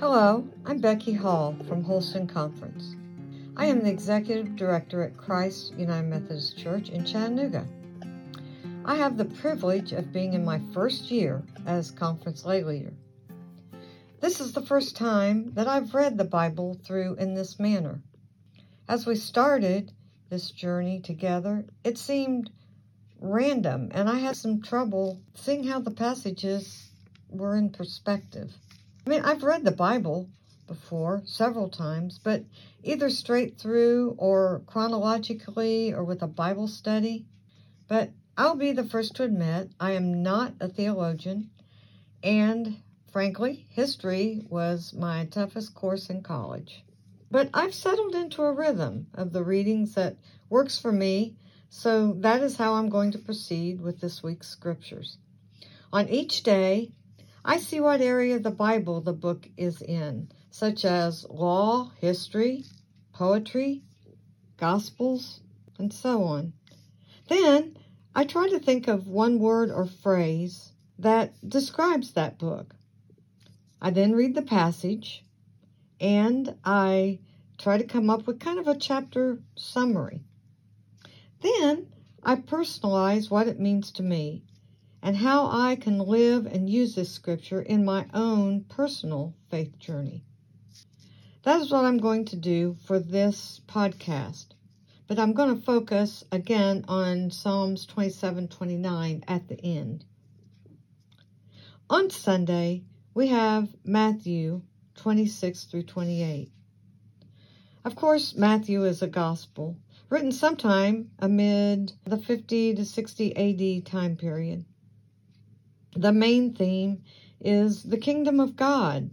Hello, I'm Becky Hall from Holston Conference. I am the Executive Director at Christ United Methodist Church in Chattanooga. I have the privilege of being in my first year as conference lay leader. This is the first time that I've read the Bible through in this manner. As we started this journey together, it seemed random, and I had some trouble seeing how the passages were in perspective. I mean, I've read the Bible before several times, but either straight through or chronologically or with a Bible study. But I'll be the first to admit I am not a theologian, and frankly, history was my toughest course in college. But I've settled into a rhythm of the readings that works for me so that is how I'm going to proceed with this week's scriptures. On each day, I see what area of the Bible the book is in, such as law, history, poetry, gospels, and so on. Then I try to think of one word or phrase that describes that book. I then read the passage and I try to come up with kind of a chapter summary. Then I personalize what it means to me and how I can live and use this scripture in my own personal faith journey. That is what I'm going to do for this podcast. But I'm going to focus again on Psalms 27 29 at the end. On Sunday, we have Matthew 26 through 28. Of course, Matthew is a gospel, written sometime amid the 50 to 60 AD time period. The main theme is the kingdom of God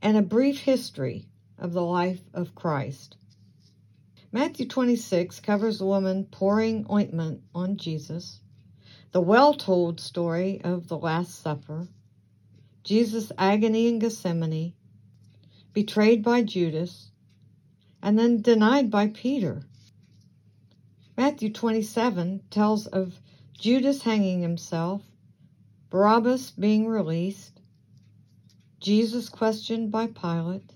and a brief history of the life of Christ. Matthew 26 covers the woman pouring ointment on Jesus, the well told story of the Last Supper, Jesus' agony in Gethsemane, betrayed by Judas, and then denied by Peter. Matthew 27 tells of Judas hanging himself, Barabbas being released, Jesus questioned by Pilate.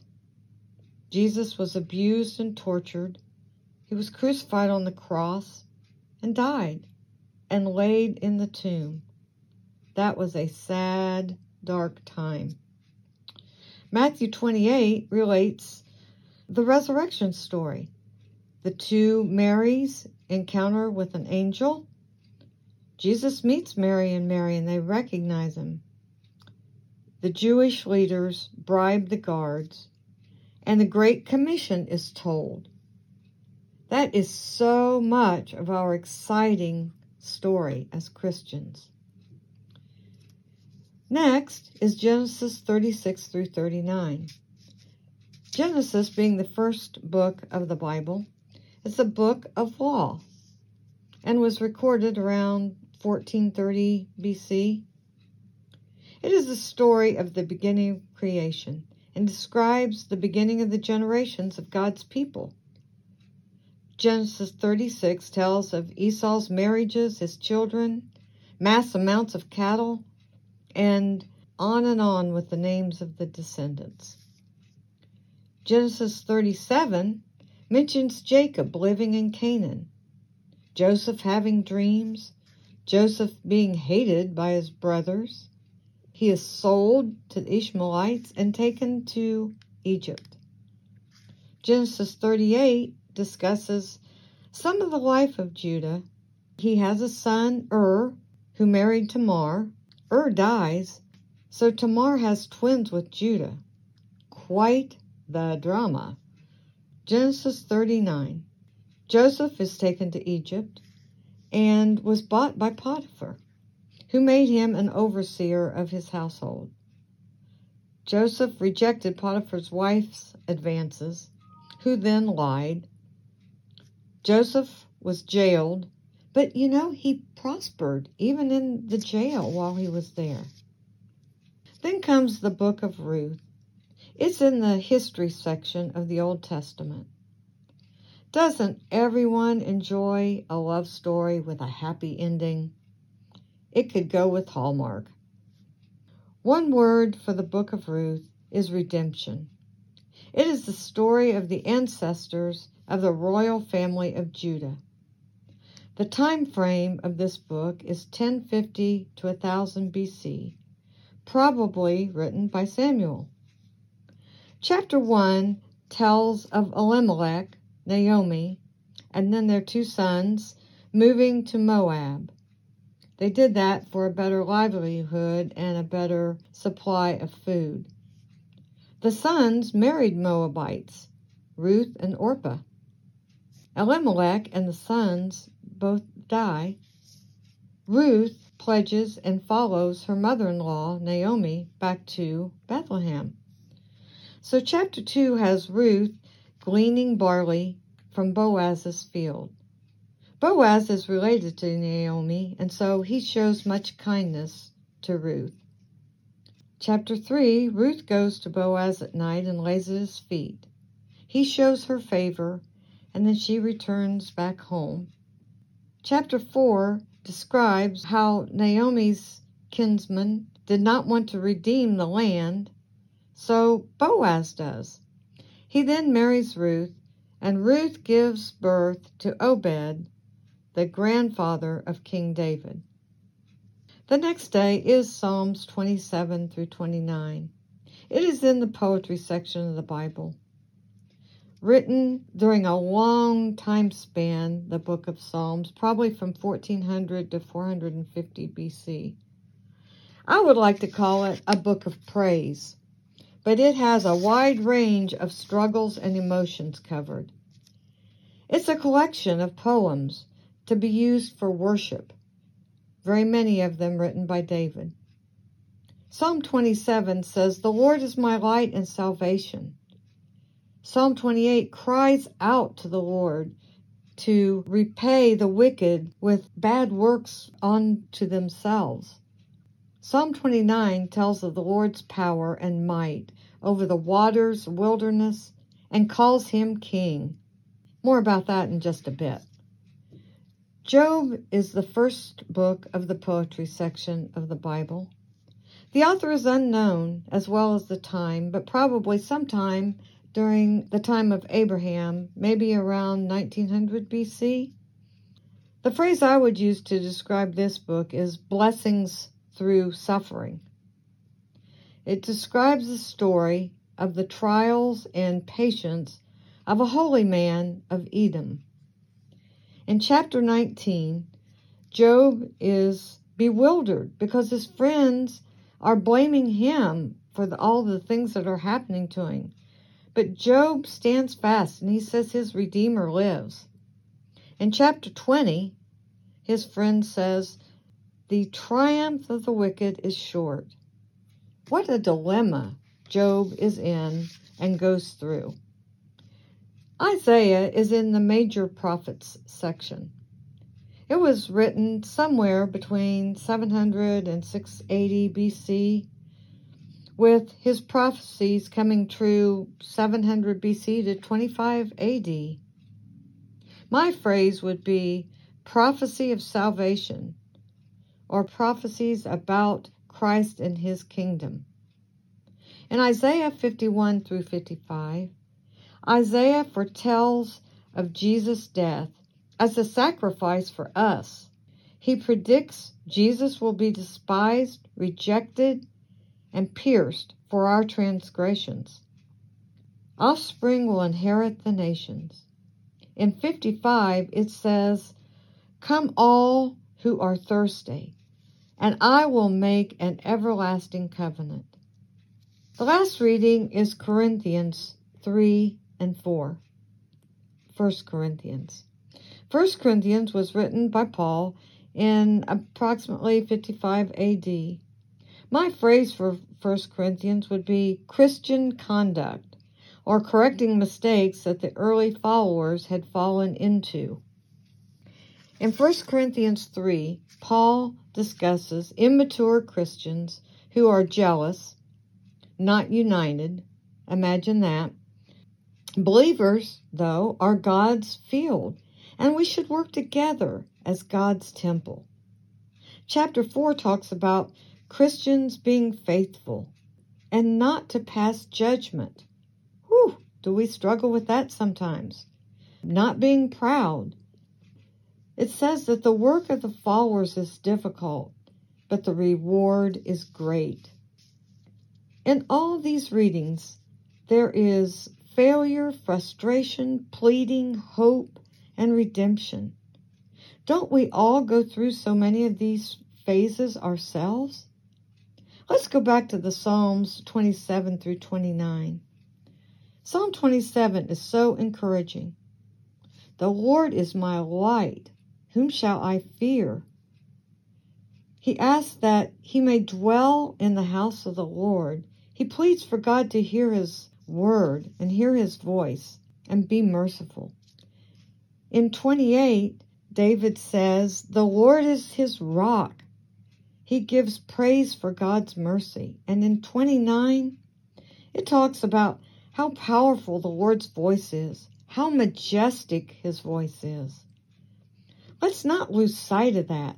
Jesus was abused and tortured. He was crucified on the cross and died and laid in the tomb. That was a sad, dark time. Matthew 28 relates the resurrection story. The two Marys encounter with an angel. Jesus meets Mary and Mary, and they recognize him. The Jewish leaders bribe the guards, and the Great Commission is told. That is so much of our exciting story as Christians. Next is Genesis 36 through 39. Genesis, being the first book of the Bible, is a book of law and was recorded around 1430 BC. It is the story of the beginning of creation and describes the beginning of the generations of God's people. Genesis 36 tells of Esau's marriages, his children, mass amounts of cattle, and on and on with the names of the descendants. Genesis 37 mentions Jacob living in Canaan, Joseph having dreams, Joseph being hated by his brothers. He is sold to the Ishmaelites and taken to Egypt. Genesis 38 discusses some of the life of Judah. He has a son, Ur, who married Tamar. Ur dies, so Tamar has twins with Judah. Quite the drama. Genesis 39. Joseph is taken to Egypt and was bought by Potiphar, who made him an overseer of his household. Joseph rejected Potiphar's wife's advances, who then lied. Joseph was jailed, but you know, he prospered even in the jail while he was there. Then comes the book of Ruth. It's in the history section of the Old Testament. Doesn't everyone enjoy a love story with a happy ending? It could go with Hallmark. One word for the book of Ruth is redemption. It is the story of the ancestors of the royal family of Judah. The time frame of this book is 1050 to 1000 BC, probably written by Samuel. Chapter 1 tells of Elimelech, Naomi, and then their two sons moving to Moab. They did that for a better livelihood and a better supply of food. The sons married Moabites, Ruth and Orpah. Elimelech and the sons both die. Ruth pledges and follows her mother in law, Naomi, back to Bethlehem. So, chapter 2 has Ruth gleaning barley from Boaz's field. Boaz is related to Naomi, and so he shows much kindness to Ruth. Chapter 3 Ruth goes to Boaz at night and lays at his feet. He shows her favor, and then she returns back home. Chapter 4 describes how Naomi's kinsman did not want to redeem the land, so Boaz does. He then marries Ruth, and Ruth gives birth to Obed, the grandfather of King David. The next day is Psalms 27 through 29. It is in the poetry section of the Bible. Written during a long time span, the book of Psalms, probably from 1400 to 450 BC. I would like to call it a book of praise, but it has a wide range of struggles and emotions covered. It's a collection of poems to be used for worship, very many of them written by David. Psalm 27 says, The Lord is my light and salvation. Psalm 28 cries out to the Lord to repay the wicked with bad works unto themselves. Psalm 29 tells of the Lord's power and might over the waters, wilderness, and calls him king. More about that in just a bit. Job is the first book of the poetry section of the Bible. The author is unknown as well as the time, but probably sometime during the time of Abraham, maybe around 1900 BC. The phrase I would use to describe this book is blessings through suffering. It describes the story of the trials and patience of a holy man of Edom. In chapter 19, Job is bewildered because his friends are blaming him for the, all the things that are happening to him. But Job stands fast and he says his Redeemer lives. In chapter 20, his friend says, The triumph of the wicked is short. What a dilemma Job is in and goes through. Isaiah is in the major prophets section. It was written somewhere between 700 and 680 BC with his prophecies coming true 700 BC to 25 AD. My phrase would be prophecy of salvation or prophecies about Christ and his kingdom. In Isaiah 51 through 55, Isaiah foretells of Jesus' death as a sacrifice for us. He predicts Jesus will be despised, rejected, and pierced for our transgressions. Offspring will inherit the nations. In 55, it says, Come all who are thirsty, and I will make an everlasting covenant. The last reading is Corinthians 3 and 4. 1 Corinthians. 1 Corinthians was written by Paul in approximately 55 AD. My phrase for 1 Corinthians would be Christian conduct, or correcting mistakes that the early followers had fallen into. In 1 Corinthians 3, Paul discusses immature Christians who are jealous, not united. Imagine that. Believers, though, are God's field, and we should work together as God's temple. Chapter 4 talks about Christians being faithful. and not to pass judgment. Whew, do we struggle with that sometimes? Not being proud. It says that the work of the followers is difficult, but the reward is great. In all these readings, there is failure, frustration, pleading, hope, and redemption. Don't we all go through so many of these phases ourselves? Let's go back to the Psalms 27 through 29. Psalm 27 is so encouraging. The Lord is my light. Whom shall I fear? He asks that he may dwell in the house of the Lord. He pleads for God to hear his word and hear his voice and be merciful. In 28, David says, The Lord is his rock. He gives praise for God's mercy. And in 29, it talks about how powerful the Lord's voice is, how majestic his voice is. Let's not lose sight of that.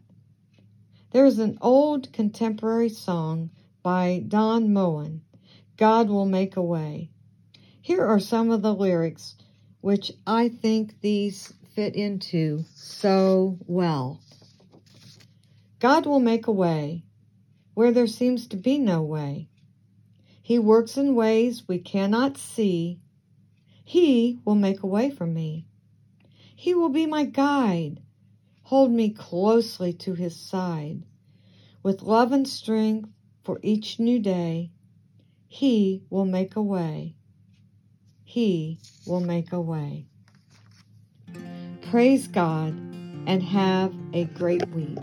There is an old contemporary song by Don Moen, God Will Make a Way. Here are some of the lyrics which I think these fit into so well. God will make a way where there seems to be no way. He works in ways we cannot see. He will make a way for me. He will be my guide, hold me closely to his side. With love and strength for each new day, he will make a way. He will make a way. Praise God and have a great week.